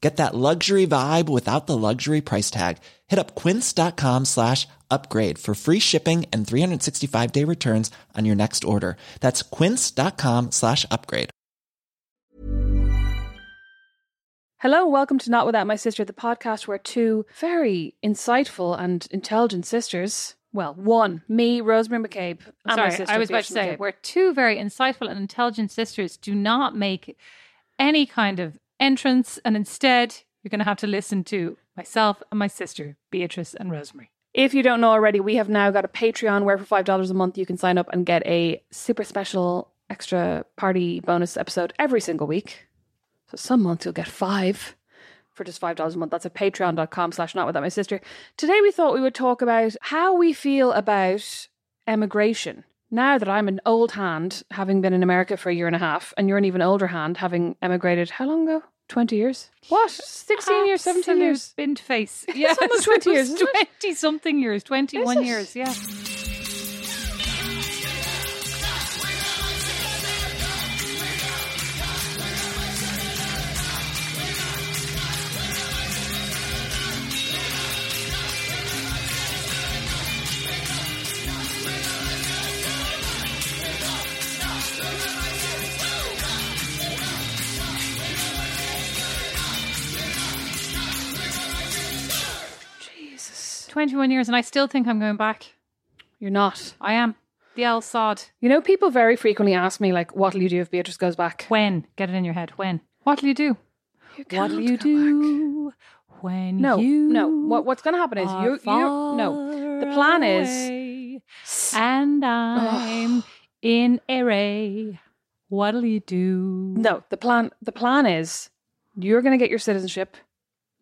Get that luxury vibe without the luxury price tag. Hit up quince.com slash upgrade for free shipping and 365 day returns on your next order. That's quince.com slash upgrade. Hello, welcome to Not Without My Sister, the podcast where two very insightful and intelligent sisters, well, one, me, Rosemary McCabe, and my Sorry, sister, I was about to say, McCabe. where two very insightful and intelligent sisters do not make any kind of entrance, and instead, you're going to have to listen to myself and my sister, Beatrice and Rosemary. If you don't know already, we have now got a Patreon where for five dollars a month you can sign up and get a super special extra party bonus episode every single week. So some months you'll get five for just five dollars a month. That's at patreon.com slash not without my sister. Today we thought we would talk about how we feel about emigration. Now that I'm an old hand, having been in America for a year and a half, and you're an even older hand, having emigrated how long ago? Twenty years? What? Sixteen years, seventeen years? Bint face. Yeah, it's almost 20 years, 20 something years, 21 it? years, yeah. 21 years, and I still think I'm going back. You're not. I am. The L sod. You know, people very frequently ask me, like, what'll you do if Beatrice goes back? When? Get it in your head. When? What'll you do? What'll you do when No, you no. What, what's going to happen is you, you, no. The plan is, and I'm in array. What'll you do? no, the plan, the plan is you're going to get your citizenship.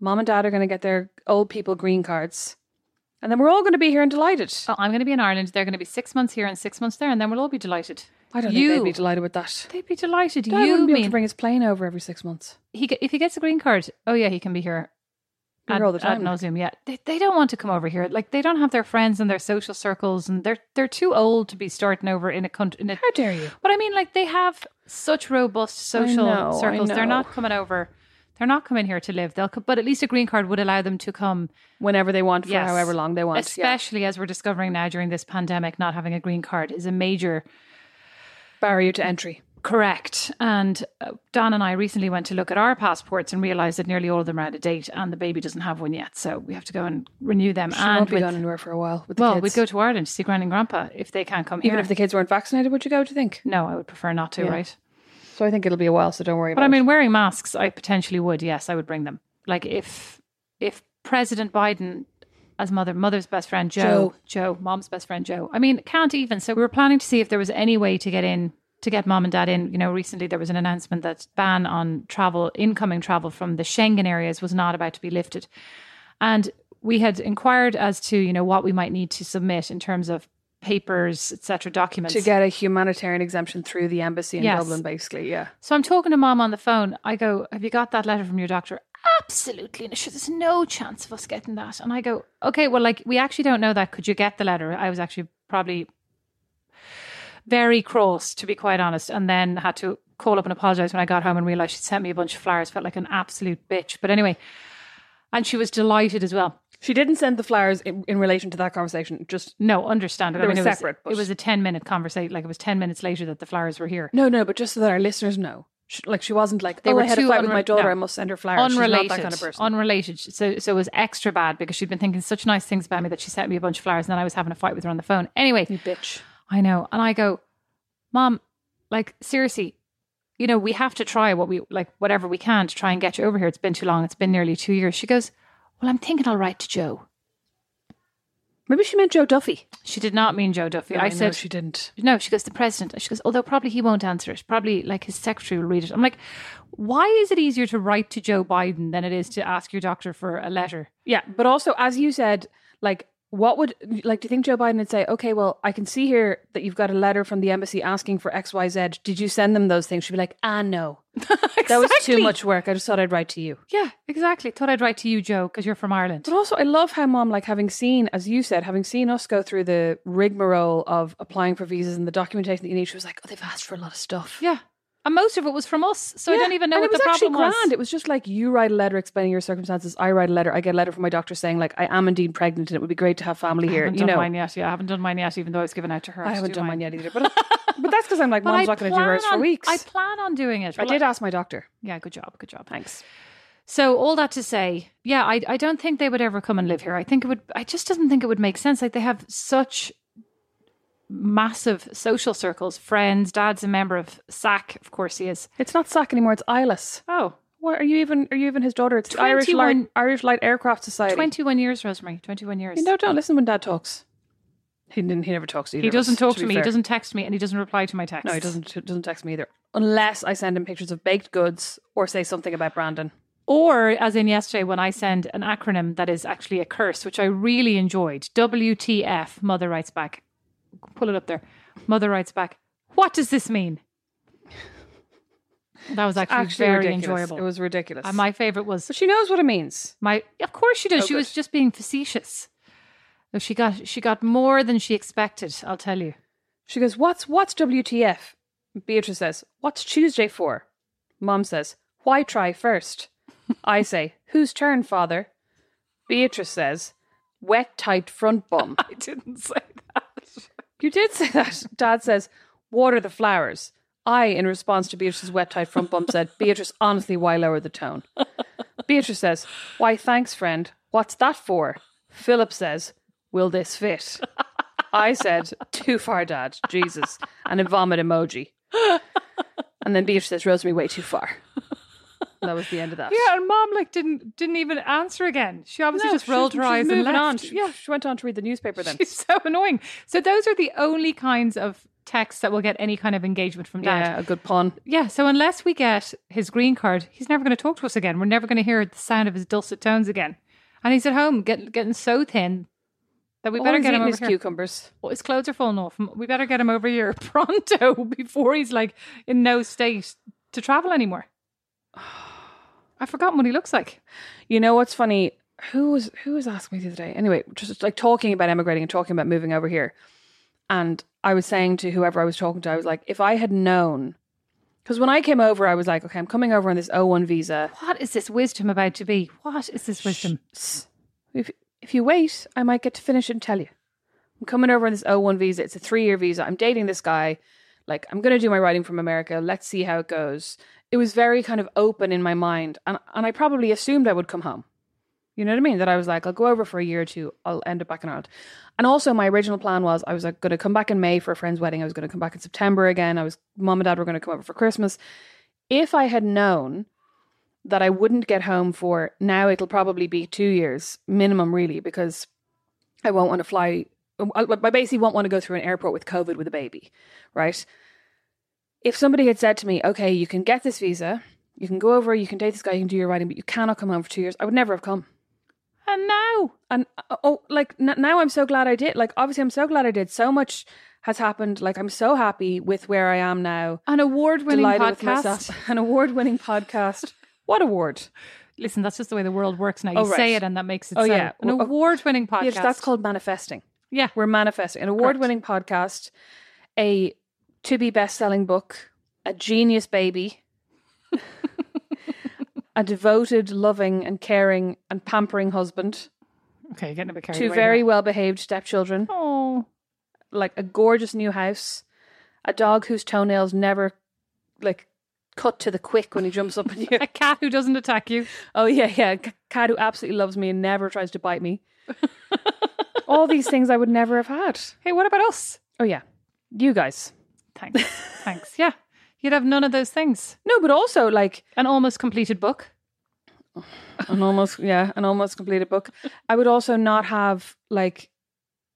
Mom and dad are going to get their old people green cards. And then we're all going to be here and delighted. Oh, I'm going to be in Ireland. They're going to be six months here and six months there, and then we'll all be delighted. I don't you, think they'd be delighted with that. They'd be delighted. Dad you wouldn't be able mean to bring his plane over every six months. he if he gets a green card? Oh yeah, he can be here. Be ad, all the time, Ad like. nauseam, yeah. They, they don't want to come over here. Like they don't have their friends and their social circles, and they're they're too old to be starting over in a country. In a, How dare you? But I mean, like they have such robust social know, circles. They're not coming over. They're not coming here to live. They'll, but at least a green card would allow them to come, Whenever they want, for Yes. however long they want. yeah. especially as we're discovering now during this pandemic. Not having a green card is a major Barrier to entry. correct. And uh, Don and I recently went to look at our passports and realised that nearly all of them are out of date, and the baby doesn't have one yet. So we have to go and renew them. She and won't be with- going anywhere for a while with the well, kids. we'd go to Ireland to see Grand and Grandpa if they can't come Even here. if the kids weren't vaccinated, would you go, do you think? no, I would prefer not to. Yeah. Right. So I think it'll be a while, so don't worry But I it. mean, wearing masks, I potentially would. Yes, I would bring them. Like if if President Biden, as mother mother's best friend Joe, Joe, mom's best friend Joe. I mean, can't even. So we were planning to see if there was any way to get in to get mom and dad in. You know, recently there was an announcement that ban on travel, incoming travel from the Schengen areas was not about to be lifted, and we had inquired as to you know what we might need to submit in terms of papers, etc., documents to get a humanitarian exemption through the embassy in Yes. Dublin, basically. Yeah. So I'm talking to mom on the phone. I go, Have you got that letter from your doctor? absolutely, and sure, there's no chance of us getting that. And I go, okay, well, like, we actually don't know that. Could you get the letter? I was actually probably very cross, to be quite honest, and then had to call up and apologize when I got home and realized she'd sent me a bunch of flowers. Felt like an absolute bitch. But anyway, and she was delighted as well. She didn't send the flowers in, in relation to that conversation. Just No, understand it. They I mean, were it separate, Was, but- it was a 10 minute conversation. Like, it was 10 minutes later that the flowers were here. no, no, but just so that our listeners know, she, like she wasn't like, They oh, were I had a fight with unre- my daughter. no. I must send her flowers. She's unrelated, not that kind of person. unrelated. So, so it was extra bad because she'd been thinking such nice things about me that she sent me a bunch of flowers, and then I was having a fight with her on the phone. Anyway, you bitch. I know, and I go, Mom, like seriously, you know, we have to try what we like, whatever we can to try and get you over here. It's been too long. It's been nearly two years. She goes, Well, I'm thinking I'll write to Joe. Maybe she meant Joe Duffy. She did not mean Joe Duffy. No, I know said she didn't. No, she goes, the president. She goes, although probably he won't answer it. Probably like his secretary will read it. I'm like, why is it easier to write to Joe Biden than it is to ask your doctor for a letter? Yeah, but also as you said, like what would like do you think Joe Biden would say, okay, well, I can see here that you've got a letter from the embassy asking for XYZ. Did you send them those things? She'd be like, ah no. That was too much work. I just thought I'd write to you. Yeah, exactly. Thought I'd write to you, Joe, because you're from Ireland. But also I love how mom, like having seen, as you said, having seen us go through the rigmarole of applying for visas and the documentation that you need, she was like, Oh, they've asked for a lot of stuff. Yeah. And most of it was from us. So I don't even know and what the problem grand. was. It was just like you write a letter explaining your circumstances. I write a letter. I get a letter from my doctor saying like I am indeed pregnant and it would be great to have family I here. haven't You done know, mine yet. Yeah, I haven't done mine yet, even though I was given out to her. I haven't do done mine yet either. But but that's because I'm like mom's not going to do hers for weeks. I plan on doing it. I did ask my doctor. Yeah, good job. Good job. Thanks. So all that to say, yeah, I I don't think they would ever come and live here. I think it would. I just doesn't think it would make sense. Like they have such massive social circles, friends. Dad's a member of SAC, of course he is. It's not SAC anymore. It's ILIS. Oh, What are you even? Are you even his daughter? It's the Irish Light, Irish Light Aircraft Society. 21 years, Rosemary. 21 years. You know, don't listen when Dad talks. He didn't. He never talks to either. he doesn't talk to, be me. fair. He doesn't text me, and he doesn't reply to my text. No, he doesn't. Doesn't text me either, unless I send him pictures of baked goods or say something about Brandon. Or, as in yesterday, when I send an acronym that is actually a curse, which I really enjoyed. WTF, Mother writes back. Pull it up there. Mother writes back. What does this mean? That was actually, Actually, very ridiculous. enjoyable. It was ridiculous. And my favorite was but she knows what it means. my. Of course she does. Oh, she was just being facetious. No, she got she got more than she expected. I'll tell you. She goes, "What's what's WTF?" Beatrice says, "What's Tuesday for?" Mom says, "Why try first? I say, "Whose turn, father?" Beatrice says, "Wet tight front bum." I didn't say that. You did say that. Dad says, "Water the flowers." I, in response to Beatrice's wet tight front bum, said, "Beatrice, honestly, why lower the tone?" Beatrice says, "Why, thanks, friend. What's that for?" Philip says, "Will this fit?" I said, "Too far, Dad. Jesus," and a vomit emoji. And then Beatrice says, "Rosemary, way too far." That was the end of that. Yeah, and mom like didn't didn't even answer again. She obviously No, just rolled her eyes and left. on. She- yeah, she went on to read the newspaper then. She's so annoying. So those are the only kinds of texts that will get any kind of engagement from dad. Yeah, a good pun. Yeah, so unless we get his green card, he's never going to talk to us again. We're never going to hear the sound of his dulcet tones again. And he's at home get, getting so thin that we better he's get him over is here. cucumbers. Well, his clothes are falling off. We better get him over here pronto before he's like in no state to travel anymore. I've forgotten what he looks like. You know what's funny? Who was who was asking me the other day? Anyway, just like talking about emigrating and talking about moving over here. And I was saying to whoever I was talking to, I was like, if I had known, because when I came over, I was like, okay, I'm coming over on this O1 visa. What is this wisdom about to be? What is this wisdom? If if you wait, I might get to finish and tell you. I'm coming over on this O1 visa. It's a three year visa. I'm dating this guy. Like, I'm going to do my writing from America. Let's see how it goes. It was very kind of open in my mind. And, and I probably assumed I would come home. You know what I mean? That I was like, I'll go over for a year or two. I'll end up back in Ireland. And also, my original plan was I was like going to come back in May for a friend's wedding. I was going to come back in September again. I was, mom and dad were going to come over for Christmas. If I had known that I wouldn't get home for now, it'll probably be two years minimum, really, because I won't want to fly. I basically won't want to go through an airport with COVID with a baby, right? If somebody had said to me, okay, you can get this visa, you can go over, you can date this guy, you can do your writing, but you cannot come home for two years, I would never have come. And now, And uh, oh, like n- now I'm so glad I did. Like, obviously, I'm so glad I did. So much has happened. Like, I'm so happy with where I am now. an award winning podcast. An award winning podcast. What award? Listen, that's just the way the world works now. You Oh, say it, and that makes it Oh, so. yeah. An oh, award-winning podcast. Yes, that's called manifesting. Yeah. We're manifesting an award-winning podcast, a to-be best-selling book, a genius baby, a devoted, loving, and caring and pampering husband, Okay, you're getting a bit carried two away very here. well-behaved stepchildren, Oh, like a gorgeous new house, a dog whose toenails never like cut to the quick when he jumps up on you. a cat who doesn't attack you. Oh yeah, yeah. A c- cat who absolutely loves me and never tries to bite me. All these things I would never have had. Hey, what about us? Oh yeah, you guys. Thanks. Thanks. Yeah. You'd have none of those things. No, but also like An almost completed book. an almost yeah, an almost completed book. I would also not have like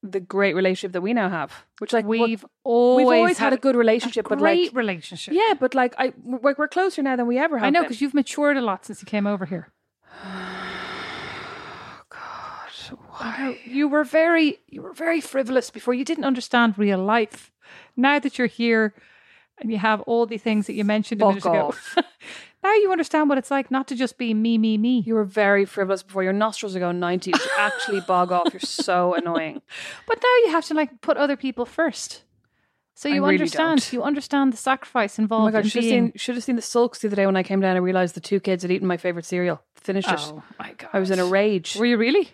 the great relationship that we now have, which like We've always, we've always had, a good relationship, but great like relationship. yeah, but like I like we're closer now than we ever have. I know because you've matured a lot since you came over here. Why? You were very, you were very frivolous before. You didn't understand real life. Now that you're here and you have all the things that you mentioned a Fuck minute ago, off. now you understand what it's like not to just be me, me, me. You were very frivolous before. Your nostrils are going ninety. You actually bog off. You're so annoying. But now you have to like put other people first. So you really understand. don't. You understand the sacrifice involved. Oh my god! in Should have seen should have seen the sulks the other day when I came down. I realized the two kids had eaten my favorite cereal. Finished it. oh my god! I was in a rage. Were you really?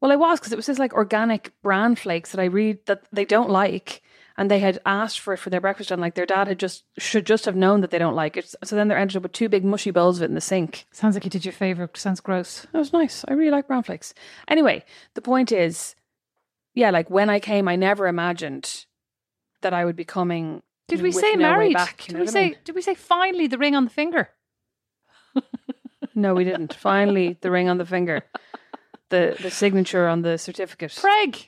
Well, I was because it was this like organic bran flakes that I read that they don't like, and they had asked for it for their breakfast, and like their dad had just should just have known that they don't like it. So then they ended up with two big mushy bowls of it in the sink. Sounds like you did your favorite. Sounds gross. That was nice. I really like brown flakes. Anyway, the point is, yeah, like when I came, I never imagined that I would be coming. Did we say no married? Back, you did we what I say? mean? Did we say finally the ring on the finger? No, we didn't. Finally, the ring on the finger, the the signature on the certificate. Preg.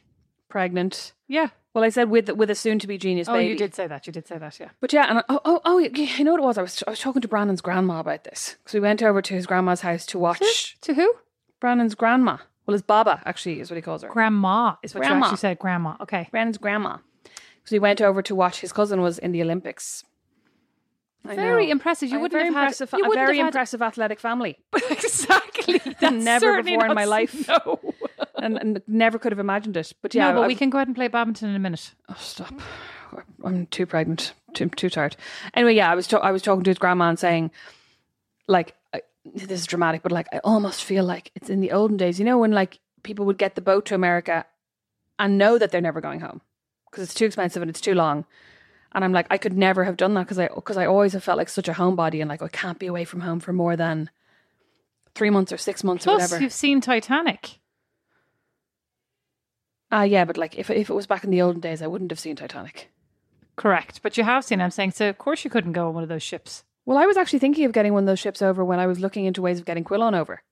Pregnant. Yeah. Well, I said with with a soon to be genius Oh, baby. you did say that. You did say that. Yeah. But yeah, and I, oh, oh, oh, you know what it was? I was I was talking to Brandon's grandma about this because we went over to his grandma's house to watch To who? Brandon's grandma. Well, his Baba actually is what he calls her. Grandma is what you Grandma. actually said. Grandma. Okay. Brandon's grandma. Because we went over to watch his cousin was in the Olympics. I Very know. impressive. You A wouldn't very have had- impressive, you a very had- impressive athletic family, exactly. That's Never before in my life. No. and, and never could have imagined it. But yeah, no, but I- we can go ahead and play badminton in a minute. Oh, stop! I'm too pregnant, too too tired. Anyway, yeah, I was ta- I was talking to his grandma and saying, like, I, this is dramatic, but like, I almost feel like it's in the olden days. You know, when like people would get the boat to America and know that they're never going home because it's too expensive and it's too long. And I'm like, I could never have done that because I because I always have felt like such a homebody and like I can't be away from home for more than three months or six months or Plus, whatever. you've seen Titanic. Ah, yeah, but like if if it was back in the olden days, I wouldn't have seen Titanic. Correct. But you have seen, I'm saying, so of course you couldn't go on one of those ships. Well, I was actually thinking of getting one of those ships over when I was looking into ways of getting Quillon over.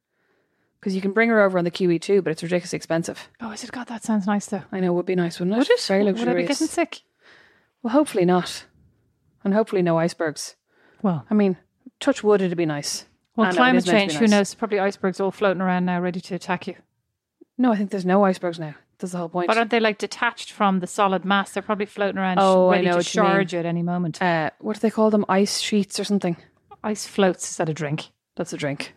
Because you can bring her over on the QE2, but it's ridiculously expensive. Oh, I said, God, that sounds nice though. I know it would be nice, wouldn't it? Would it? Very Would I be getting sick? Well, hopefully not. And hopefully no icebergs. Well, I mean, touch wood, it'd be nice. well, it climate is meant to be change, who knows? Probably icebergs all floating around now, ready to attack you. No, I think there's no icebergs now. That's the whole point. But aren't they like detached from the solid mass? They're probably floating around, Oh, I ready know to what you mean. charge at any moment. uh, what do they call them? Ice sheets or something? Ice floats is that a drink? That's a drink.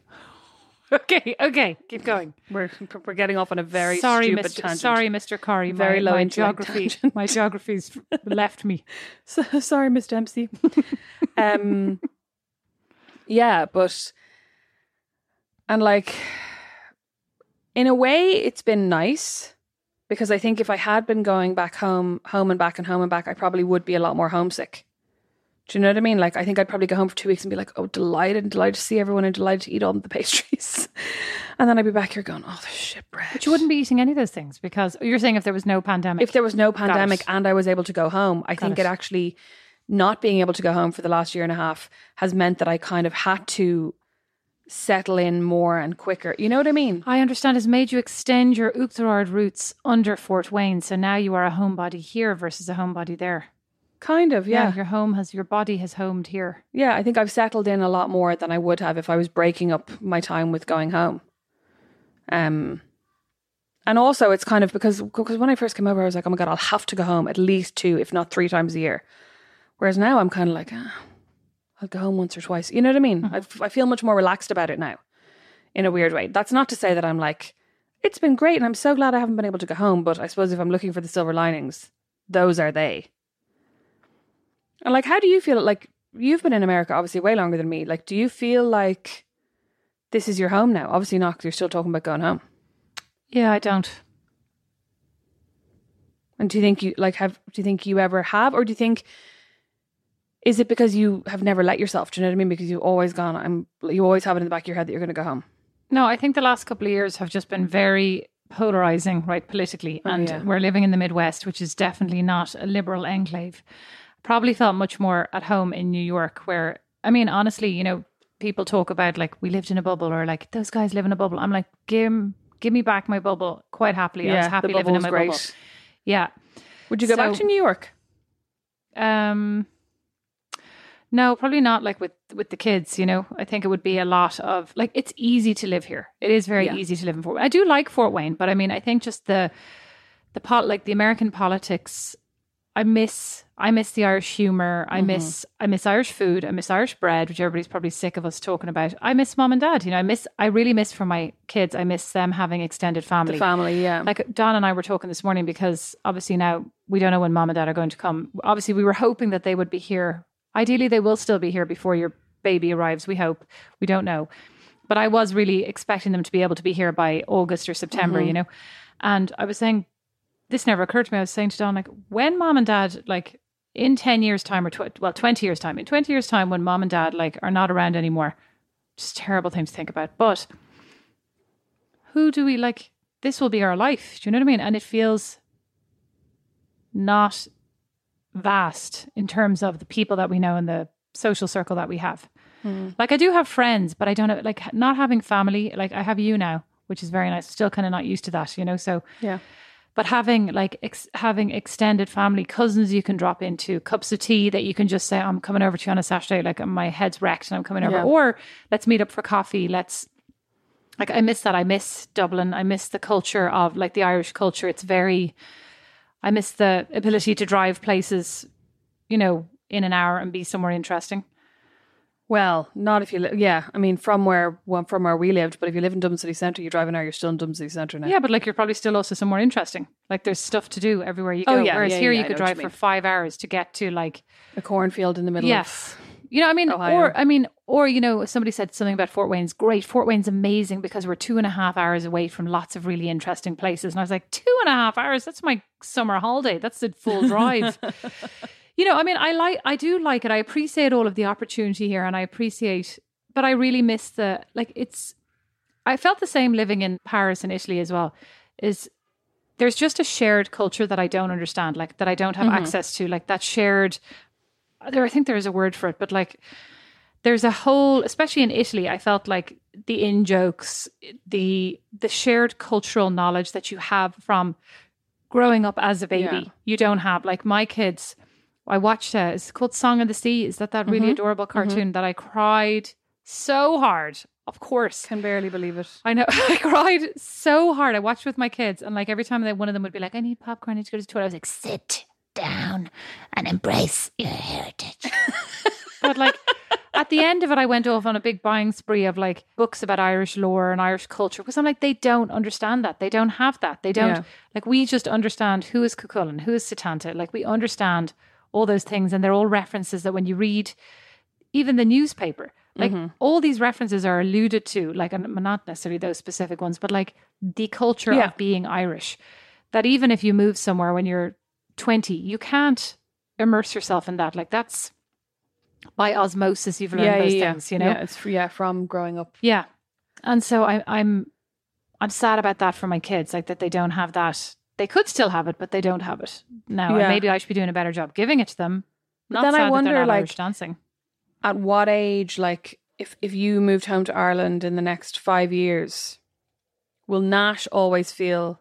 Okay, okay, keep going. We're we're getting off on a very sorry, stupid Mr. tangent. Sorry, Mr. Corey. Very my, low my geography. tangent. My geography's left me. So, sorry, Miss Dempsey. um, yeah, but and like in a way, it's been nice because I think if I had been going back home, home and back and home and back, I probably would be a lot more homesick. Do you know what I mean? Like, I think I'd probably go home for two weeks and be like, "Oh, delighted and delighted to see everyone and delighted to eat all the pastries," and then I'd be back here going, "Oh, the shit bread." But you wouldn't be eating any of those things because you're saying if there was no pandemic. if there was no pandemic and I was able to go home, I think it. it actually not being able to go home for the last year and a half has meant that I kind of had to settle in more and quicker. You know what I mean? I understand has made you extend your Uachtarard roots under Fort Wayne. So now you are a homebody here versus a homebody there. Kind of, yeah. Your home has your body has homed here. Yeah, I think I've settled in a lot more than I would have if I was breaking up my time with going home. Um and also it's kind of because because when I first came over I was like, "Oh my god, I'll have to go home at least two if not three times a year." Whereas now I'm kind of like, ah, I'll go home once or twice. You know what I mean? I, I feel much more relaxed about it now. in a weird way. That's not to say that I'm like, it's been great and I'm so glad I haven't been able to go home. But I suppose if I'm looking for the silver linings, those are they. And like, how do you feel? Like, you've been in America obviously way longer than me. Like, do you feel like this is your home now? Obviously not, because you're still talking about going home. Yeah, I don't. And do you think you like have? Do you think you ever have, or do you think? Is it because you have never let yourself? Do you know what I mean? Because you've always gone. I'm. You always have it in the back of your head that you're going to go home. No, I think the last couple of years have just been very polarizing, right, politically. Oh, and yeah. we're living in the Midwest, which is definitely not a liberal enclave. Probably felt much more at home in New York, where, I mean, honestly, you know, people talk about like we lived in a bubble or like those guys live in a bubble. I'm like, give, give me back my bubble quite happily. I was happy living in my great. bubble. Yeah. Would you go back to New York? Um, no, probably not. Like with with the kids, you know. I think it would be a lot of like it's easy to live here. It is very Yeah. easy to live in Fort. Wayne. I do like Fort Wayne, but I mean, I think just the the pot like the American politics. I miss I miss the Irish humor. I mm-hmm. miss I miss Irish food. I miss Irish bread, which everybody's probably sick of us talking about. I miss mom and dad. You know, I miss I really miss for my kids. I miss them having extended family. The family, yeah. Like Don and I were talking this morning because obviously now we don't know when mom and dad are going to come. Obviously, we were hoping that they would be here. Ideally, they will still be here before your baby arrives. We hope. We don't know. But I was really expecting them to be able to be here by August or September, mm-hmm. you know. And I was saying, this never occurred to me. I was saying to Don, like, when mom and dad, like, in 10 years' time or, tw- well, 20 years' time, in 20 years' time, when mom and dad, like, are not around anymore, just terrible thing to think about. But who do we like? This will be our life. Do you know what I mean? And it feels not vast in terms of the people that we know and the social circle that we have. Hmm. Like I do have friends, but I don't have like not having family. Like I have you now, which is very nice. Still kind of not used to that, you know. So yeah. But having like ex- having extended family cousins you can drop into cups of tea that you can just say i'm coming over to you on a saturday like my head's wrecked and i'm coming over. Yeah. or let's meet up for coffee. Let's like i miss that. I miss dublin. I miss the culture of like the irish culture. It's very i miss the ability to drive places you know in an hour and be somewhere interesting Well, not if you li- yeah. I mean, from where well, from where we lived, but if you live in Dublin City Centre, you drive an hour, you're still in Dublin City Centre now. yeah but like you're probably still also somewhere interesting like there's stuff to do everywhere you oh, go Oh, yeah, whereas yeah, here yeah, you could drive you for five hours to get to like a cornfield in the middle. Yes. You know, I mean, Ohio. or I mean, or you know, somebody said something about Fort Wayne's great. Fort Wayne's amazing because we're two and a half hours away from lots of really interesting places. And I was like, two and a half hours? That's my summer holiday. That's the full drive. you know, I mean, I like, I do like it. I appreciate all of the opportunity here, and I appreciate, but I really miss the like. It's, I felt the same living in Paris and Italy as well. Is there's just a shared culture that I don't understand, like that I don't have mm-hmm. access to, like that shared there I think there is a word for it, but like there's a whole especially in Italy, I felt like the in jokes, the the shared cultural knowledge that you have from growing up as a baby. Yeah. You don't have like my kids. I watched uh, it's called Song of the Sea. Is that that really adorable cartoon that I cried so hard? Of course. Can barely believe it. I know. I cried so hard. I watched with my kids, and like every time that one of them would be like, "I need popcorn. I need to go to the toilet." I was like, "Sit down and embrace your heritage." but like at the end of it, I went off on a big buying spree of like books about Irish lore and Irish culture because I'm like, they don't understand that. They don't have that. They don't Yeah. like. We just understand who is Cuchulainn, who is Setanta. Like we understand all those things, and they're all references that when you read even the newspaper like Mm-hmm. all these references are alluded to like not necessarily those specific ones but like the culture Yeah. of being irish that even if you move somewhere when you're 20 you can't immerse yourself in that like that's by osmosis you've learned yeah, those yeah, things you know Yeah, it's yeah from growing up. yeah. And so I, I'm I'm sad about that for my kids, like that they don't have that. They could still have it, but they don't have it now. Yeah. And maybe I should be doing a better job giving it to them. But then I wonder, not like- Irish dancing. At what age, like, if if you moved home to Ireland in the next five years, will Nash always feel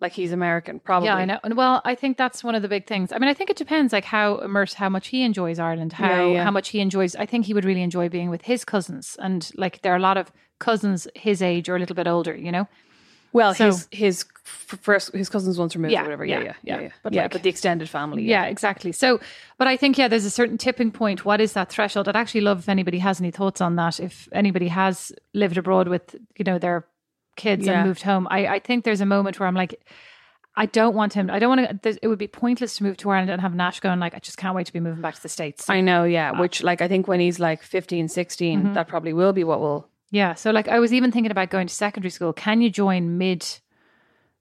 like he's American? Probably. Yeah, I know. And well, I think that's one of the big things. I mean, I think it depends, like how immersed, how much he enjoys Ireland, how Yeah, yeah. how much he enjoys. I think he would really enjoy being with his cousins, and like there are a lot of cousins his age or a little bit older. You know, Well, So- his his first his cousins once removed Yeah, or whatever. Yeah, yeah, yeah, yeah, yeah. yeah. But yeah, like- but the extended family. Yeah, exactly. So, but I think, yeah, there's a certain tipping point. What is that threshold? I'd actually love if anybody has any thoughts on that. If anybody has lived abroad with, you know, their kids Yeah. and moved home, I, I think there's a moment where I'm like, I don't want him. I don't want to. It would be pointless to move to Ireland and have Nash going like, I just can't wait to be moving back to the states. I know, yeah. Which, like, I think when he's like 15, 16, Mm-hmm. that probably will be what will. Yeah. So like I was even thinking about going to secondary school. Can you join mid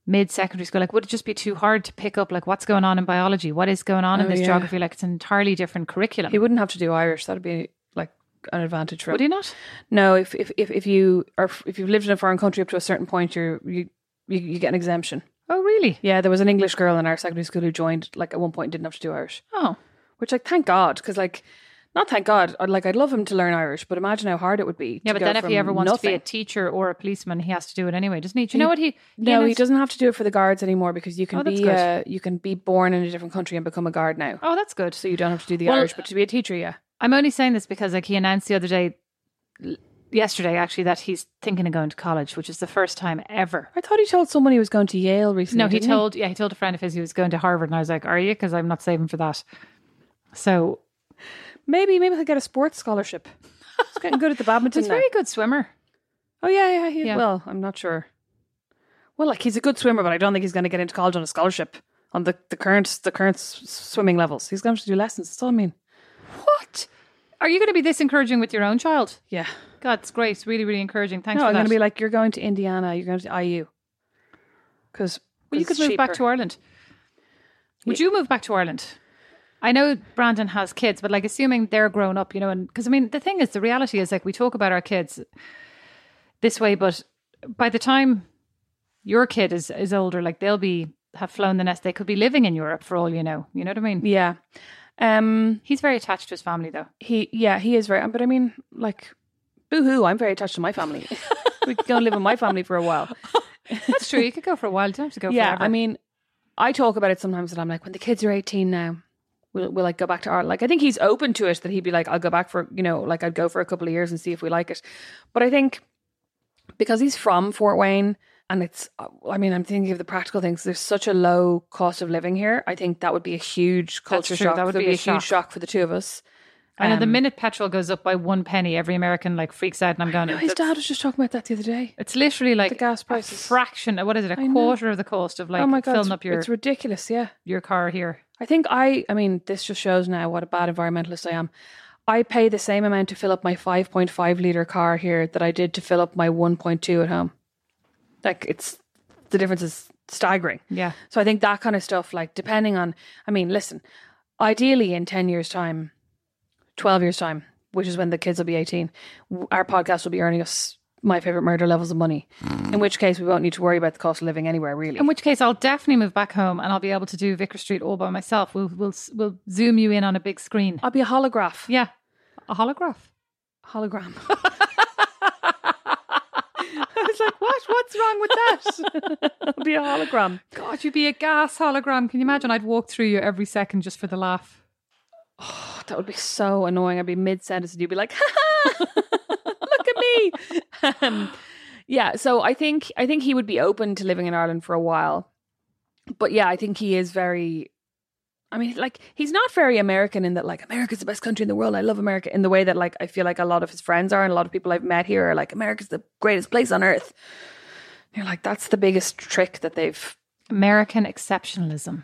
mid secondary school? Like would it just be too hard to pick up like what's going on in biology? What is going on in Oh, this yeah. geography? Like it's an entirely different curriculum. He wouldn't have to do Irish. That'd be like an advantage for him. would he not? No, if if if, if you are if you've lived in a foreign country up to a certain point, you're you, you you get an exemption. Oh really? Yeah, there was an English girl in our secondary school who joined like at one point and didn't have to do Irish, Oh. which like thank God because like not thank God. I'd, like I'd love him to learn Irish, but imagine how hard it would be. Yeah, but then if he ever wants to be a teacher or a policeman, he has to do it anyway, doesn't he? Do you know what he? no, he doesn't have to do it for the guards anymore because you can Oh, be uh, you can be born in a different country and become a guard now. Oh, that's good. So you don't have to do the Well- Irish, but to be a teacher, yeah. I'm only saying this because like he announced the other day, yesterday actually, that he's thinking of going to college, which is the first time ever. I thought he told someone he was going to Yale recently. No, he told yeah he told a friend of his he was going to Harvard, and I was like, "Are you?" Because I'm not saving for that. So maybe maybe he'll get a sports scholarship. He's getting good at the badminton. he's a now. very good swimmer. Oh yeah, yeah, he, Yeah. Well, I'm not sure. Well, like he's a good swimmer, but I don't think he's going to get into college on a scholarship on the, the current the current s- swimming levels. He's going to do lessons. That's all I mean. What? Are you going to be this encouraging with your own child? Yeah. God, it's great. It's really, really encouraging. Thanks no, for I'm that. going to be like, you're going to Indiana. You're going to IU. Because well, you could move back to Ireland. Would you move back to Ireland? I know Brandon has kids, but like assuming they're grown up, you know, and because I mean, the thing is, the reality is like we talk about our kids this way, but by the time your kid is is older, like they'll be have flown the nest. They could be living in Europe for all you know. You know what I mean? Yeah. Um. He's very attached to his family, though. He. Yeah. He is very. But I mean, like, boo hoo. I'm very attached to my family. we could go and live with my family for a while. That's true. You could go for a while. You don't have to go. yeah. forever. I mean, I talk about it sometimes, and I'm like, when the kids are 18 now, we'll we'll like go back to art. Like, I think he's open to it. That he'd be like, I'll go back for you know, like I'd go for a couple of years and see if we like it. But I think because he's from Fort Wayne. And it's, uh, I mean, I'm thinking of the practical things. There's such a low cost of living here. I think that would be a huge culture shock. That would There'd be a shock. huge shock for the two of us. I know the um, minute petrol goes up by one penny, every American like freaks out, and I'm going. No, his dad was just talking about that the other day. It's literally like The gas a prices. fraction. What is it? A quarter of the cost of like oh my god, filling up your it's ridiculous. Yeah, your car here. I think I. I mean, this just shows now what a bad environmentalist I am. I pay the same amount to fill up my 5.5 liter car here that I did to fill up my 1.2 at home. Like it's the difference is staggering. Yeah. So I think that kind of stuff, like depending on, I mean, listen, ideally in 10 years' time, 12 years' time, which is when the kids will be 18, our podcast will be earning us my favorite murder levels of money. Hmm. In which case, we won't need to worry about the cost of living anywhere, really. In which case, I'll definitely move back home, and I'll be able to do Vicar Street all by myself. We'll we'll we'll zoom you in on a big screen. I'll be a holograph. Yeah, a holograph. Hologram. I was like, what? What's wrong with that? I'll be a hologram. God, you'd be a gas hologram. Can you imagine? I'd walk through you every second just for the laugh. That would be so annoying. I'd be mid sentence and you'd be like, ha, look at me. Um, yeah, so I think I think he would be open to living in Ireland for a while. But yeah, I think he is very I mean, like he's not very American in that like America's the best country in the world. I love America in the way that like I feel like a lot of his friends are and a lot of people I've met here are like America's the greatest place on earth. You're like that's the biggest trick that they've American exceptionalism.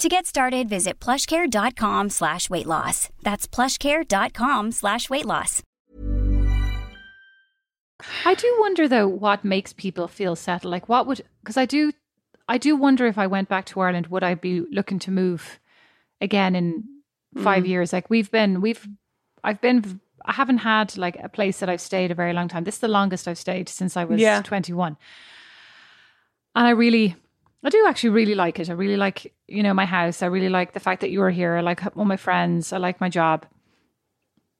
To get started, visit plushcare.com slash weight loss. That's plushcare.com slash weight loss. I do wonder though what makes people feel settled. Like what would because I do I do wonder if I went back to Ireland, would I be looking to move again in five Mm. years? Like we've been we've I've been I haven't had like a place that I've stayed a very long time. This is the longest I've stayed since I was Yeah. 21. And I really I do actually really like it. I really like, you know, my house. I really like the fact that you're here. I like all my friends. I like my job.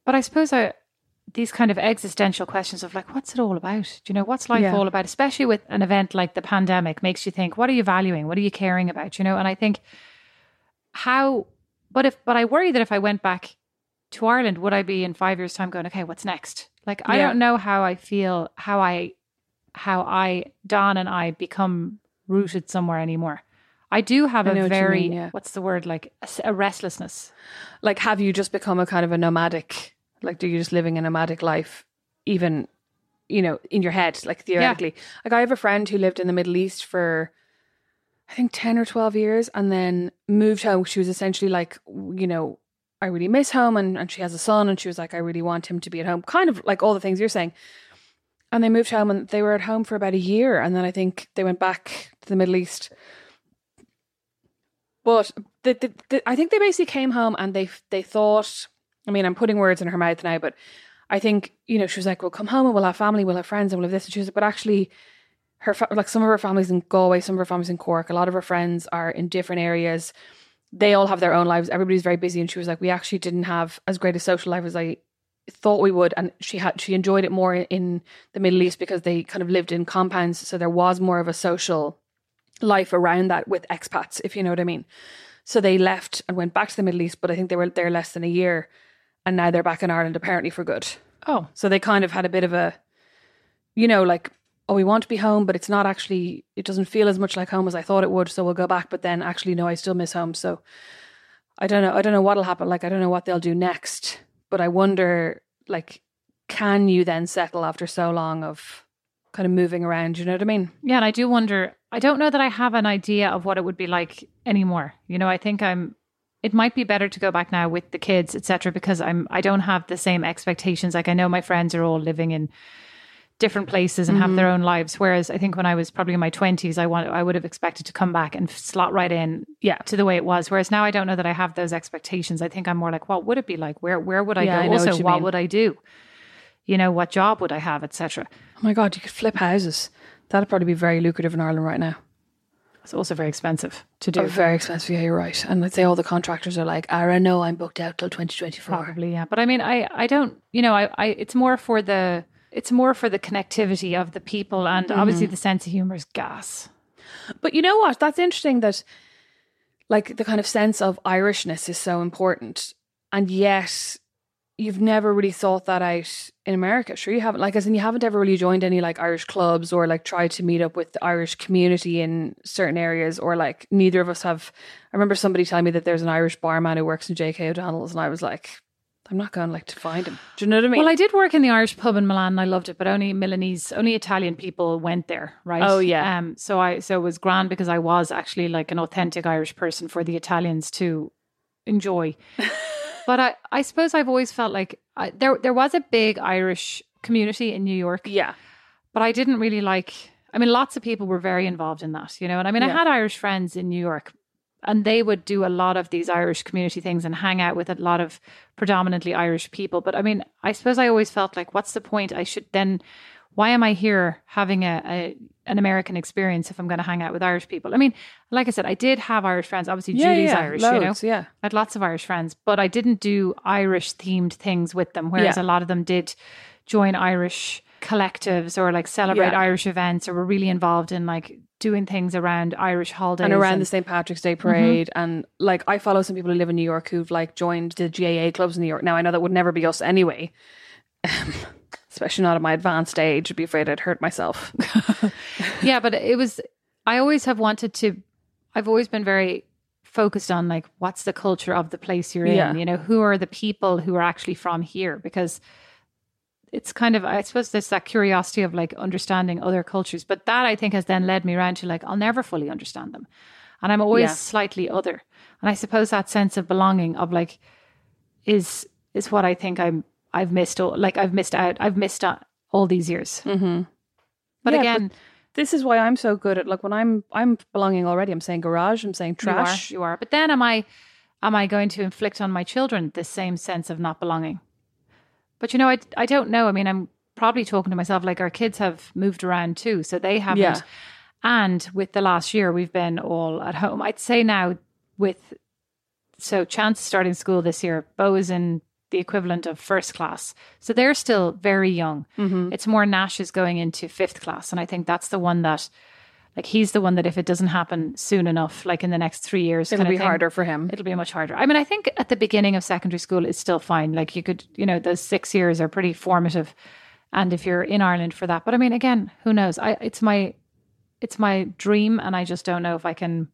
But I suppose I these kind of existential questions of like, what's it all about? Do you know, what's life Yeah. all about? Especially with an event like the pandemic, makes you think, what are you valuing? What are you caring about? You know, and I think how, but if, but I worry that if I went back to Ireland, would I be in five years' time going, okay, what's next? Like, I don't know how I feel, how I, how I, Don and I become rooted somewhere anymore. I do have I a what very, mean, yeah. what's the word, like a restlessness. Like, have you just become a kind of a nomadic? Like, do you just living a nomadic life, even, you know, in your head, like theoretically? Like, I have a friend who lived in the Middle East for, I think, 10 or 12 years and then moved home. She was essentially like, you know, I really miss home. And, and she has a son and she was like, I really want him to be at home. Kind of like all the things you're saying. And they moved home and they were at home for about a year. And then I think they went back to the Middle East. But the, the, the, I think they basically came home and they they thought. I mean, I'm putting words in her mouth now, but I think you know she was like, "We'll come home and we'll have family, we'll have friends, and we'll have this." And she was, but actually, her fa- like some of her families in Galway, some of her families in Cork. A lot of her friends are in different areas. They all have their own lives. Everybody's very busy, and she was like, "We actually didn't have as great a social life as I thought we would." And she had she enjoyed it more in the Middle East because they kind of lived in compounds, so there was more of a social life around that with expats, if you know what I mean. So they left and went back to the Middle East, but I think they were there less than a year, and now they're back in Ireland apparently for good. Oh, So they kind of had a bit of a, you know, like, oh, we want to be home, but it's not actually, it doesn't feel as much like home as I thought it would. So we'll go back, but then actually, no, I still miss home. So I don't know. I don't know what'll happen. Like, I don't know what they'll do next, but I wonder, like, can you then settle after so long of kind of moving around? You know what I mean? Yeah, and I do wonder. I don't know that I have an idea of what it would be like anymore. You know, I think I'm. It might be better to go back now with the kids, etc., because I'm. I don't have the same expectations. Like I know my friends are all living in different places and have their mm-hmm. own lives. Whereas I think when I was probably in my twenties, I want. I would have expected to come back and slot right in, Yeah. to the way it was. Whereas now I don't know that I have those expectations. I think I'm more like, what would it be like? Where Where would I Yeah, go? I also, what what mean. would I do? You know, what job would I have, etc. Oh my God, you could flip houses. That'd probably be very lucrative in Ireland right now. It's also very expensive to do. Oh, very expensive. Yeah, you're right. And let's say all the contractors are like, Ara, no, I'm booked out till 2024. Probably, yeah. But I mean, I, I don't, you know, I, I, it's more for the, it's more for the connectivity of the people, and mm-hmm. obviously the sense of humor is gas. But you know what? That's interesting that, like, the kind of sense of Irishness is so important. And yet, you've never really thought that out in America. Sure, you haven't. Like, as in, you haven't ever really joined any, like, Irish clubs or, like, tried to meet up with the Irish community in certain areas, or, like, neither of us have. I remember somebody telling me that there's an Irish barman who works in J.K. O'Donnell's, and I was like, I'm not going, like, to find him. Do you know what I mean? Well, I did work in the Irish pub in Milan, and I loved it, but only Milanese, only Italian people went there, right? Oh, yeah. Um, so I, so it was grand because I was actually like an authentic Irish person for the Italians to enjoy. but I, I suppose I've always felt like I, there, there was a big Irish community in New York. yeah. but I didn't really like. I mean, lots of people were very involved in that, you know. And I mean, I had Irish friends in New York, and they would do a lot of these Irish community things and hang out with a lot of predominantly Irish people. But I mean, I suppose I always felt like, what's the point? I should then. Why am I here having a, a an American experience if I'm going to hang out with Irish people? I mean, like I said, I did have Irish friends. Obviously, Yeah, Julie's yeah, Irish, you know. loads, yeah. I had lots of Irish friends, but I didn't do Irish themed things with them. Whereas Yeah. a lot of them did join Irish collectives or like celebrate. Irish events or were really involved in like doing things around Irish holidays and around the St. Patrick's Day parade. And like, I follow some people who live in New York who've like joined the GAA clubs in New York. Now, I know that would never be us anyway, um, especially not at my advanced age. I'd be afraid I'd hurt myself. yeah, but it was. I always have wanted to. I've always been very focused on like what's the culture of the place you're Yeah. in. You know, who are the people who are actually from here? Because it's kind of I suppose there's that curiosity of like understanding other cultures, but that I think has then led me around to like I'll never fully understand them, and I'm always Yeah. slightly other. And I suppose that sense of belonging of like is is what I think I'm I've missed all like I've missed out I've missed out all these years. Mm-hmm. But Yeah, again. This is why I'm so good at like when I'm I'm belonging already. I'm saying garage. I'm saying trash. You are, you are. But then am I am I going to inflict on my children this same sense of not belonging? But you know, I I don't know. I mean, I'm probably talking to myself like our kids have moved around too, so they haven't. Yeah. And with the last year, we've been all at home. I'd say now with so Chance starting school this year. Bo is in the equivalent of first class, so they're still very young. Mm-hmm. It's more Nash is going into fifth class, and I think that's the one that. Like he's the one that if it doesn't happen soon enough, like in the next three years, It'll be thing, harder for him. It'll be much harder. I mean, I think at the beginning of secondary school, it's still fine. Like you could, you know, those six years are pretty formative, and if you're in Ireland for that, but I mean, again, who knows? I it's my it's my dream, and I just don't know if I can.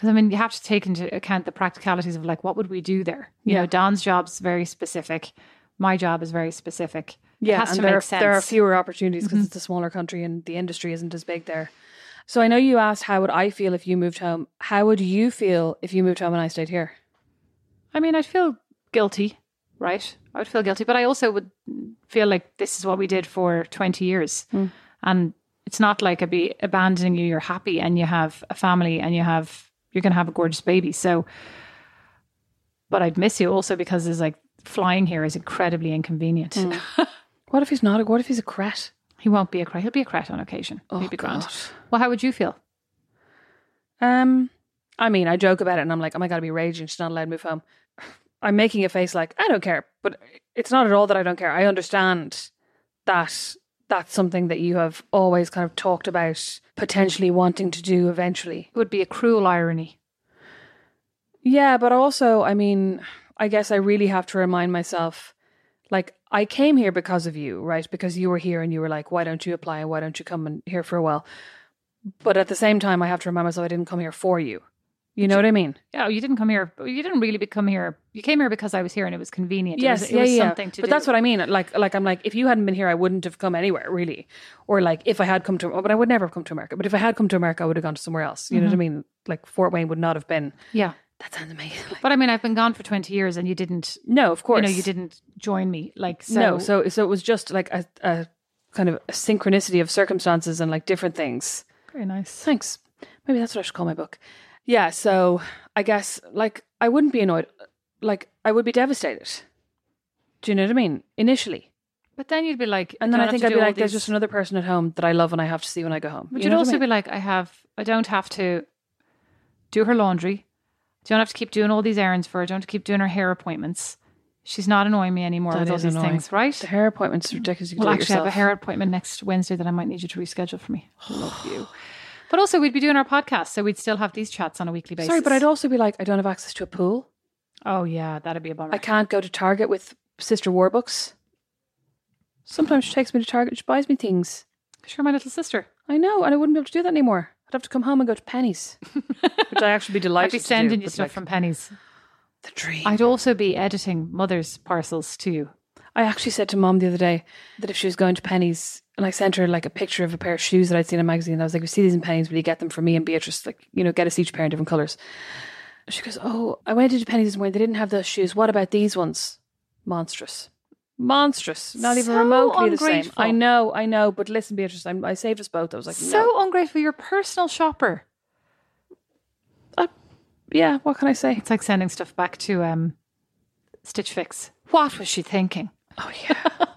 Because I mean, you have to take into account the practicalities of like what would we do there. You Yeah. know, Don's job's very specific. My job is very specific. it Yeah, has and to there, make are, sense. there are fewer opportunities because Mhm. it's a smaller country and the industry isn't as big there. So I know you asked how would I feel if you moved home. How would you feel if you moved home and I stayed here? I mean, I'd feel guilty, right? I would feel guilty, but I also would feel like this is what we did for 20 years. Mm. And it's not like I'd be abandoning you. You're happy and you have a family and you have, you're going to have a gorgeous baby. So, but I'd miss you also because there's like flying here is incredibly inconvenient. Mm. What if he's not? A, what if he's a cret? he won't be a crat. He'll be a crat on occasion. Oh, He'll be grand. God. Well, how would you feel? Um, I mean, I joke about it and I'm like, oh my god, I'd be raging. She's not allowed to move home. I'm making a face like I don't care, but it's not at all that I don't care. I understand that that's something that you have always kind of talked about potentially wanting to do eventually. It would be a cruel irony. Yeah, but also, I mean, I guess I really have to remind myself like I came here because of you, right? Because you were here and you were like, why don't you apply why don't you come and here for a while? But at the same time, I have to remind myself I didn't come here for you. You know what I mean? Yeah, you didn't come here. You didn't really come here. You came here because I was here and it was convenient. Yes, it was, it yeah, was yeah. something to but do. that's what I mean. Like, like I'm like, if you hadn't been here, I wouldn't have come anywhere, really. Or like, if I had come to, oh, but I would never have come to America. But if I had come to America, I would have gone to somewhere else. You know what I mm-hmm. mean? Like Fort Wayne would not have been. Yeah. That sounds amazing. But I mean, I've been gone for 20 years and you didn't, No, of course. you know, you didn't join me. Like, so, no, so so it was just like a, a kind of a synchronicity of circumstances and like different things. very nice. Thanks. Maybe that's what I should call my book. Yeah. So I guess like I wouldn't be annoyed. Like I would be devastated. Do you know what I mean? Initially. But then you'd be like, And then I think I'd be like, there's just another person at home that I love and I have to see when I go home. But You you'd know what I also mean? be like, I have, I don't have to do her laundry. Don't have to keep doing all these errands for her. Don't have to keep doing her hair appointments. She's not annoying me anymore That with all these annoying. things, right? The hair appointment's ridiculous. You Well, actually, I have a hair appointment next Wednesday that I might need you to reschedule for me. Love you. But also, we'd be doing our podcast, so we'd still have these chats on a weekly basis. Sorry, but I'd also be like, I don't have access to a pool. Oh yeah, that'd be a bummer. I can't go to Target with Sister Warbucks. Sometimes she takes me to Target. She buys me things. Sure, my little sister. I know, and I wouldn't be able to do that anymore. I'd have to come home and go to Penneys, which I actually be delighted. I'd be to do, sending you stuff like, from Penneys. the dream. I'd also be editing mother's parcels to you. I actually said to mom the other day that if she was going to Penneys, and I sent her like a picture of a pair of shoes that I'd seen in a magazine. And I was like, "We see these in Penneys. Will you get them for me and Beatrice? Like, you know, get us each pair in different colors." She goes, "Oh, I went into Penneys this morning. They didn't have those shoes. What about these ones? Monstrous." Monstrous, not even So remotely the same. I know, I know, but listen, Beatrice, I'm, I saved us both. I was like, so no. ungrateful. You're a personal shopper. yeah, what can I say? It's like sending stuff back to um, Stitch Fix. What was she thinking? Oh yeah.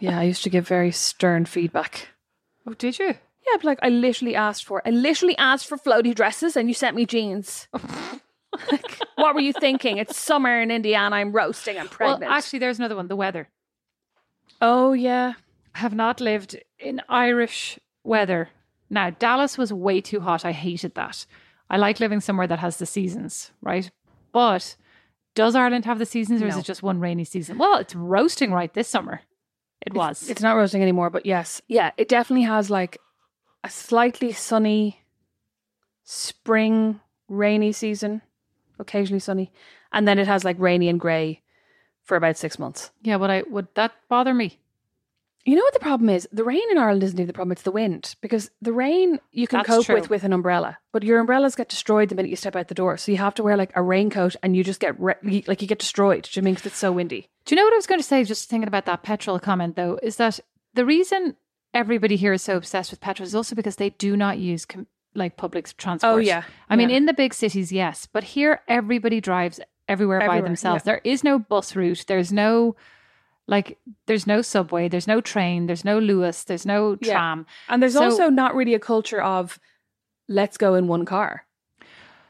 Yeah, I used to give very stern feedback. Oh, did you? Yeah, but like I literally asked for, I literally asked for floaty dresses, and you sent me jeans. like, what were you thinking? It's summer in Indiana. I'm roasting. I'm pregnant. Well, actually, there's another one. The weather. oh yeah, I have not lived in Irish weather. Now, Dallas was way too hot. I hated that. I like living somewhere that has the seasons, right? But does Ireland have the seasons or is it just one rainy season? Well, it's roasting right this summer. It was. it's not roasting anymore. But yes, yeah, it definitely has like a slightly sunny spring, rainy season, occasionally sunny, and then it has like rainy and grey for about six months. yeah, would I would that bother me? You know what the problem is? The rain in Ireland isn't even the problem; it's the wind. Because the rain you can That's cope true. with with an umbrella, but your umbrellas get destroyed the minute you step out the door. So you have to wear like a raincoat, and you just get re- like you get destroyed. Do you mean because it's so windy? Do you know what I was going to say? Just thinking about that petrol comment, though, is that the reason everybody here is so obsessed with petrol is also because they do not use com- like public transport. Oh, yeah. I mean, in the big cities, yes, but here everybody drives everywhere, by themselves. yeah. There is no bus route. There's no like, there's no subway. There's no train. There's no Luas. There's no Yeah. tram. And there's So- also not really a culture of let's go in one car.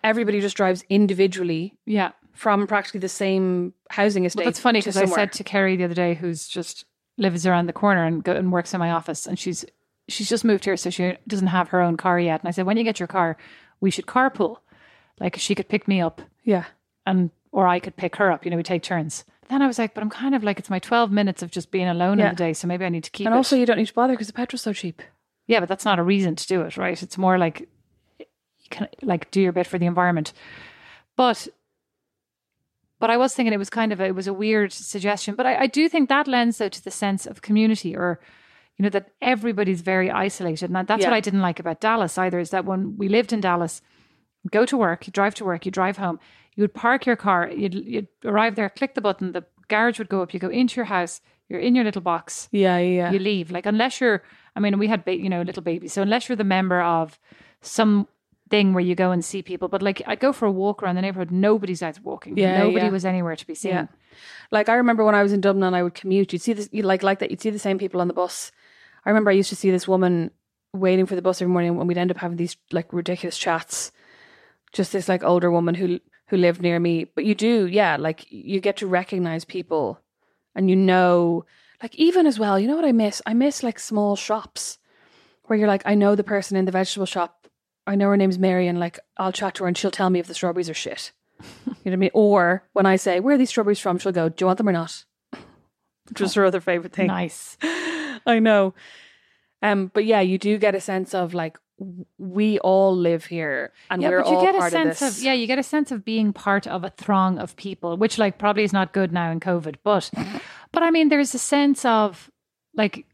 Everybody just drives individually Yeah. from practically the same housing estate. Well, that's funny because I said to Kerry the other day, who's just lives around the corner and go and works in my office, and she's she's just moved here, so she doesn't have her own car yet. And I said, when you get your car, we should carpool. Like she could pick me up, yeah, and or I could pick her up. You know, we take turns. Then I was like, but I'm kind of like it's my 12 minutes of just being alone Yeah. in the day, so maybe I need to keep and it. also you don't need to bother because the petrol's so cheap. Yeah, but that's not a reason to do it, right? It's more like you can like do your bit for the environment. But but I was thinking it was kind of a, it was a weird suggestion. But I, I do think that lends though to the sense of community or you know that everybody's very isolated. And that's Yeah. what I didn't like about Dallas either, is that when we lived in Dallas, go to work, you drive to work, you drive home, you would park your car, you'd, you'd arrive there, click the button, the garage would go up, you go into your house, you're in your little box, Yeah, yeah. you leave. Like unless you're, I mean, we had ba- you know little babies, so unless you're the member of some thing where you go and see people, but like I go for a walk around the neighborhood, nobody's out walking. Yeah, nobody yeah. was anywhere to be seen. Yeah. Like I remember when I was in Dublin and I would commute, you'd see this you like like that, you'd see the same people on the bus. I remember I used to see this woman waiting for the bus every morning when we'd end up having these like ridiculous chats. Just this like older woman who who lived near me. But you do, yeah, like you get to recognize people and you know like even as well, you know what I miss? I miss like small shops where you're like, I know the person in the vegetable shop. I know her name's Mary and like I'll chat to her and she'll tell me if the strawberries are shit. You know what I mean? Or when I say, Where are these strawberries from? She'll go, Do you want them or not? Which was her other favourite thing. Nice. I know. Um, but yeah, you do get a sense of like we all live here and yeah, we're but you all get a part sense of this. yeah, you get a sense of being part of a throng of people, which like probably is not good now in COVID, but but I mean, there's a sense of like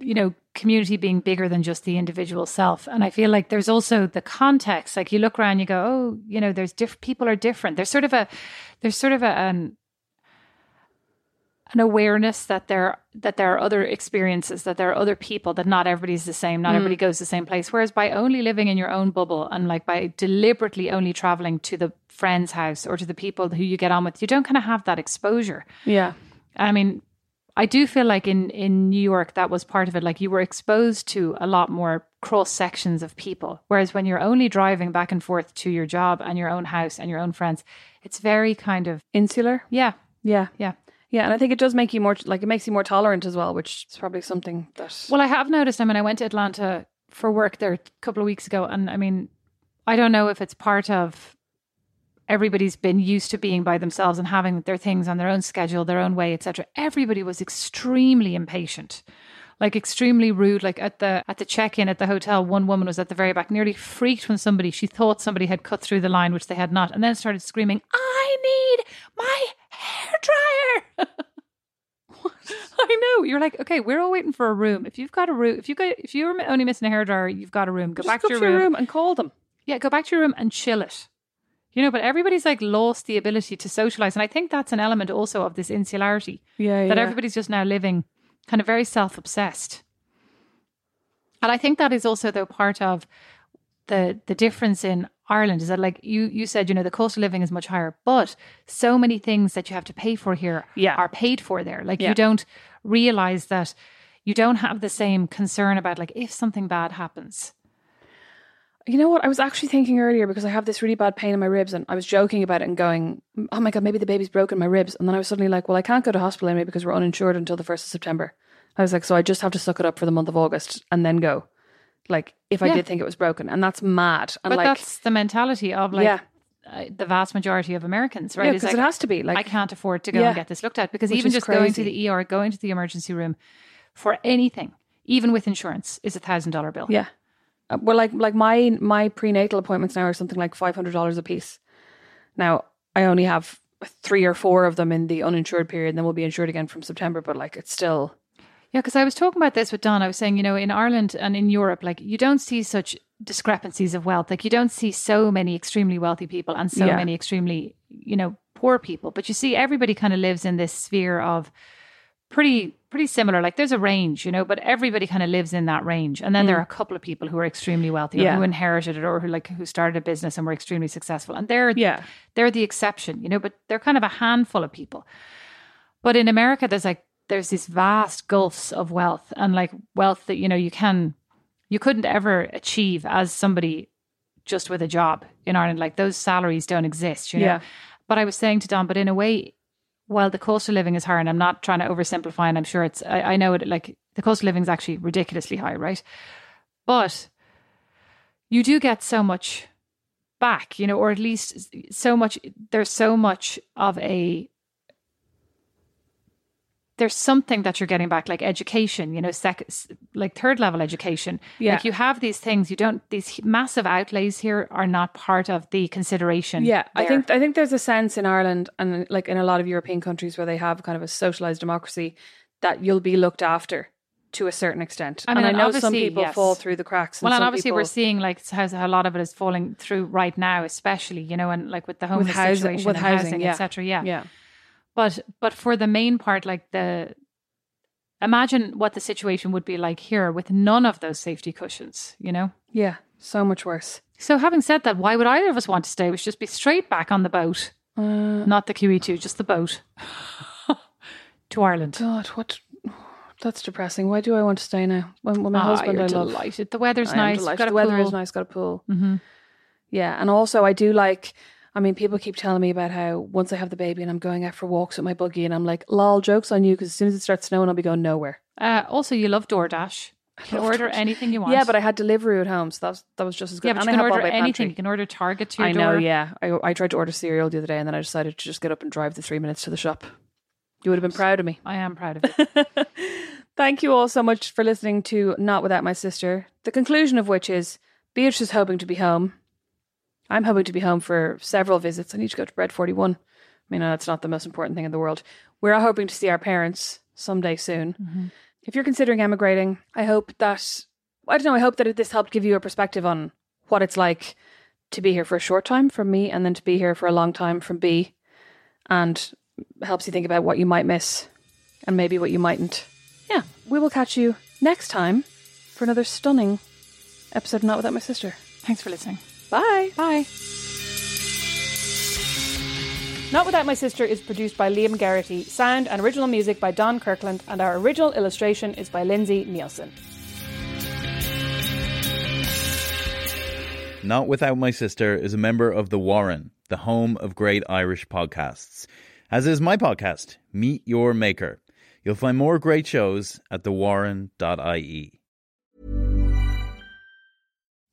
you know community being bigger than just the individual self and i feel like there's also the context like you look around you go oh you know there's diff- people are different there's sort of a there's sort of a an an awareness that there that there are other experiences that there are other people that not everybody's the same not mm. everybody goes the same place whereas by only living in your own bubble and like by deliberately only traveling to the friend's house or to the people who you get on with you don't kind of have that exposure Yeah. I mean, I do feel like in in New York that was part of it. Like you were exposed to a lot more cross sections of people, whereas when you're only driving back and forth to your job and your own house and your own friends, it's very kind of Insular. yeah, Yeah. yeah. Yeah. And I think it does make you more like it makes you more tolerant as well, which is probably something that Well, I have noticed. I mean, I went to Atlanta for work there a couple of weeks ago, and I mean, I don't know if it's part of everybody's been used to being by themselves and having their things on their own schedule, their own way, etc. Everybody was extremely impatient. Like extremely rude. Like at the at the check-in at the hotel, one woman was at the very back, nearly freaked when somebody she thought somebody had cut through the line, which they had not, and then started screaming, "I need my dryer!" I know. You're like, okay, we're all waiting for a room. If you've got a room, if you got, if you're only missing a hairdryer, you've got a room. Go just back go to your room. and call them. Yeah, go back to your room and chill it. You know, but everybody's like lost the ability to socialize, and I think that's an element also of this insularity Yeah. that yeah. everybody's just now living kind of very self-obsessed. And I think that is also though part of the the difference in Ireland is that like you you said you know the cost of living is much higher but so many things that you have to pay for here Yeah. are paid for there like Yeah. you don't realize that you don't have the same concern about like if something bad happens You know what? I was actually thinking earlier because I have this really bad pain in my ribs, and I was joking about it and going, "Oh my god, maybe the baby's broken my ribs." And then I was suddenly like, "Well, I can't go to hospital anyway because we're uninsured until the first of September." I was like, "So I just have to suck it up for the month of August and then go." Like, if I Yeah. did think it was broken, and that's mad. And but like, that's the mentality of like Yeah. uh, the vast majority of Americans right yeah, because like, it has to be like I can't afford to go Yeah. and get this looked at because Which even just going to the ER going to the emergency room for anything even with insurance is a thousand dollar bill Yeah. Uh, well, like like my my prenatal appointments now are something like five hundred dollars a piece. Now I only have three or four of them in the uninsured period, and then we'll be insured again from September. But like, it's still Yeah, because I was talking about this with Don. I was saying, you know, in Ireland and in Europe, like you don't see such discrepancies of wealth. Like you don't see so many extremely wealthy people and so Yeah. many extremely, you know, poor people. But you see, everybody kind of lives in this sphere of pretty, pretty similar. Like there's a range, you know, but everybody kind of lives in that range. And then there are a couple of people who are extremely wealthy, or Mm. Yeah. who inherited it, or who like who started a business and were extremely successful. And they're Yeah. they're the exception, you know. But they're kind of a handful of people. But in America, there's like there's these vast gulfs of wealth and like wealth that you know you can you couldn't ever achieve as somebody just with a job in Ireland. Like those salaries don't exist, you know. Yeah. But I was saying to Don, but in a way, while the cost of living is higher, and I'm not trying to oversimplify, and I'm sure it's I, I know it like the cost of living is actually ridiculously high, right? But you do get so much back, you know, or at least so much. There's so much of a there's something that you're getting back, like education, you know, sec- like third level education. Yeah. Like you have these things, you don't, these massive outlays here are not part of the consideration. Yeah, I think I think there's a sense in Ireland and like in a lot of European countries where they have kind of a socialized democracy that you'll be looked after to a certain extent. I mean, and I know some people yes. fall through the cracks. And well, and obviously people, we're seeing like how, how a lot of it is falling through right now, especially, you know, and like with the homeless housing- situation with housing, housing, yeah. etc. Yeah. yeah, But, but for the main part, like the, imagine what the situation would be like here with none of those safety cushions, you know? yeah, so much worse. So having said that, why would either of us want to stay? We should just be straight back on the boat. Uh, Not the QE2, just the boat. to Ireland. God, what? That's depressing. Why do I want to stay now? When, when my Ah, husband I love. delighted. The weather's I nice. Got a the weather is pool. nice. Got a pool. Mhm. Yeah, and also I do like. I mean, people keep telling me about how once I have the baby and I'm going out for walks with my buggy, and I'm like, "Lol, jokes on you," because as soon as it starts snowing, I'll be going nowhere. Uh, also, you love DoorDash. You can order DoorDash. anything you want. Yeah, but I had delivery at home, so that was that was just as good. yeah, but And you I can order anything. Pantry. You can order Target to your I know, door. yeah. I, I tried to order cereal the other day and then I decided to just get up and drive the three minutes to the shop. You would have been proud of me. I am proud of it. Thank you all so much for listening to Not Without My Sister. The conclusion of which is Beatrice is hoping to be home. I'm hoping to be home for several visits. I need to go to Bread 41. I mean, that's not the most important thing in the world. We're all hoping to see our parents someday soon. Mm-hmm. If you're considering emigrating, I hope that, I don't know, I hope that this helped give you a perspective on what it's like to be here for a short time from me and then to be here for a long time from B and helps you think about what you might miss and maybe what you mightn't. Yeah, we will catch you next time for another stunning episode of Not Without My Sister. Thanks for listening. Bye. Bye. Not Without My Sister is produced by Liam Garrity, sound and original music by Don Kirkland, and our original illustration is by Lindsay Nielsen. Not Without My Sister is a member of The Warren, the home of great Irish podcasts. As is my podcast, Meet Your Maker. You'll find more great shows at thewarren.ie.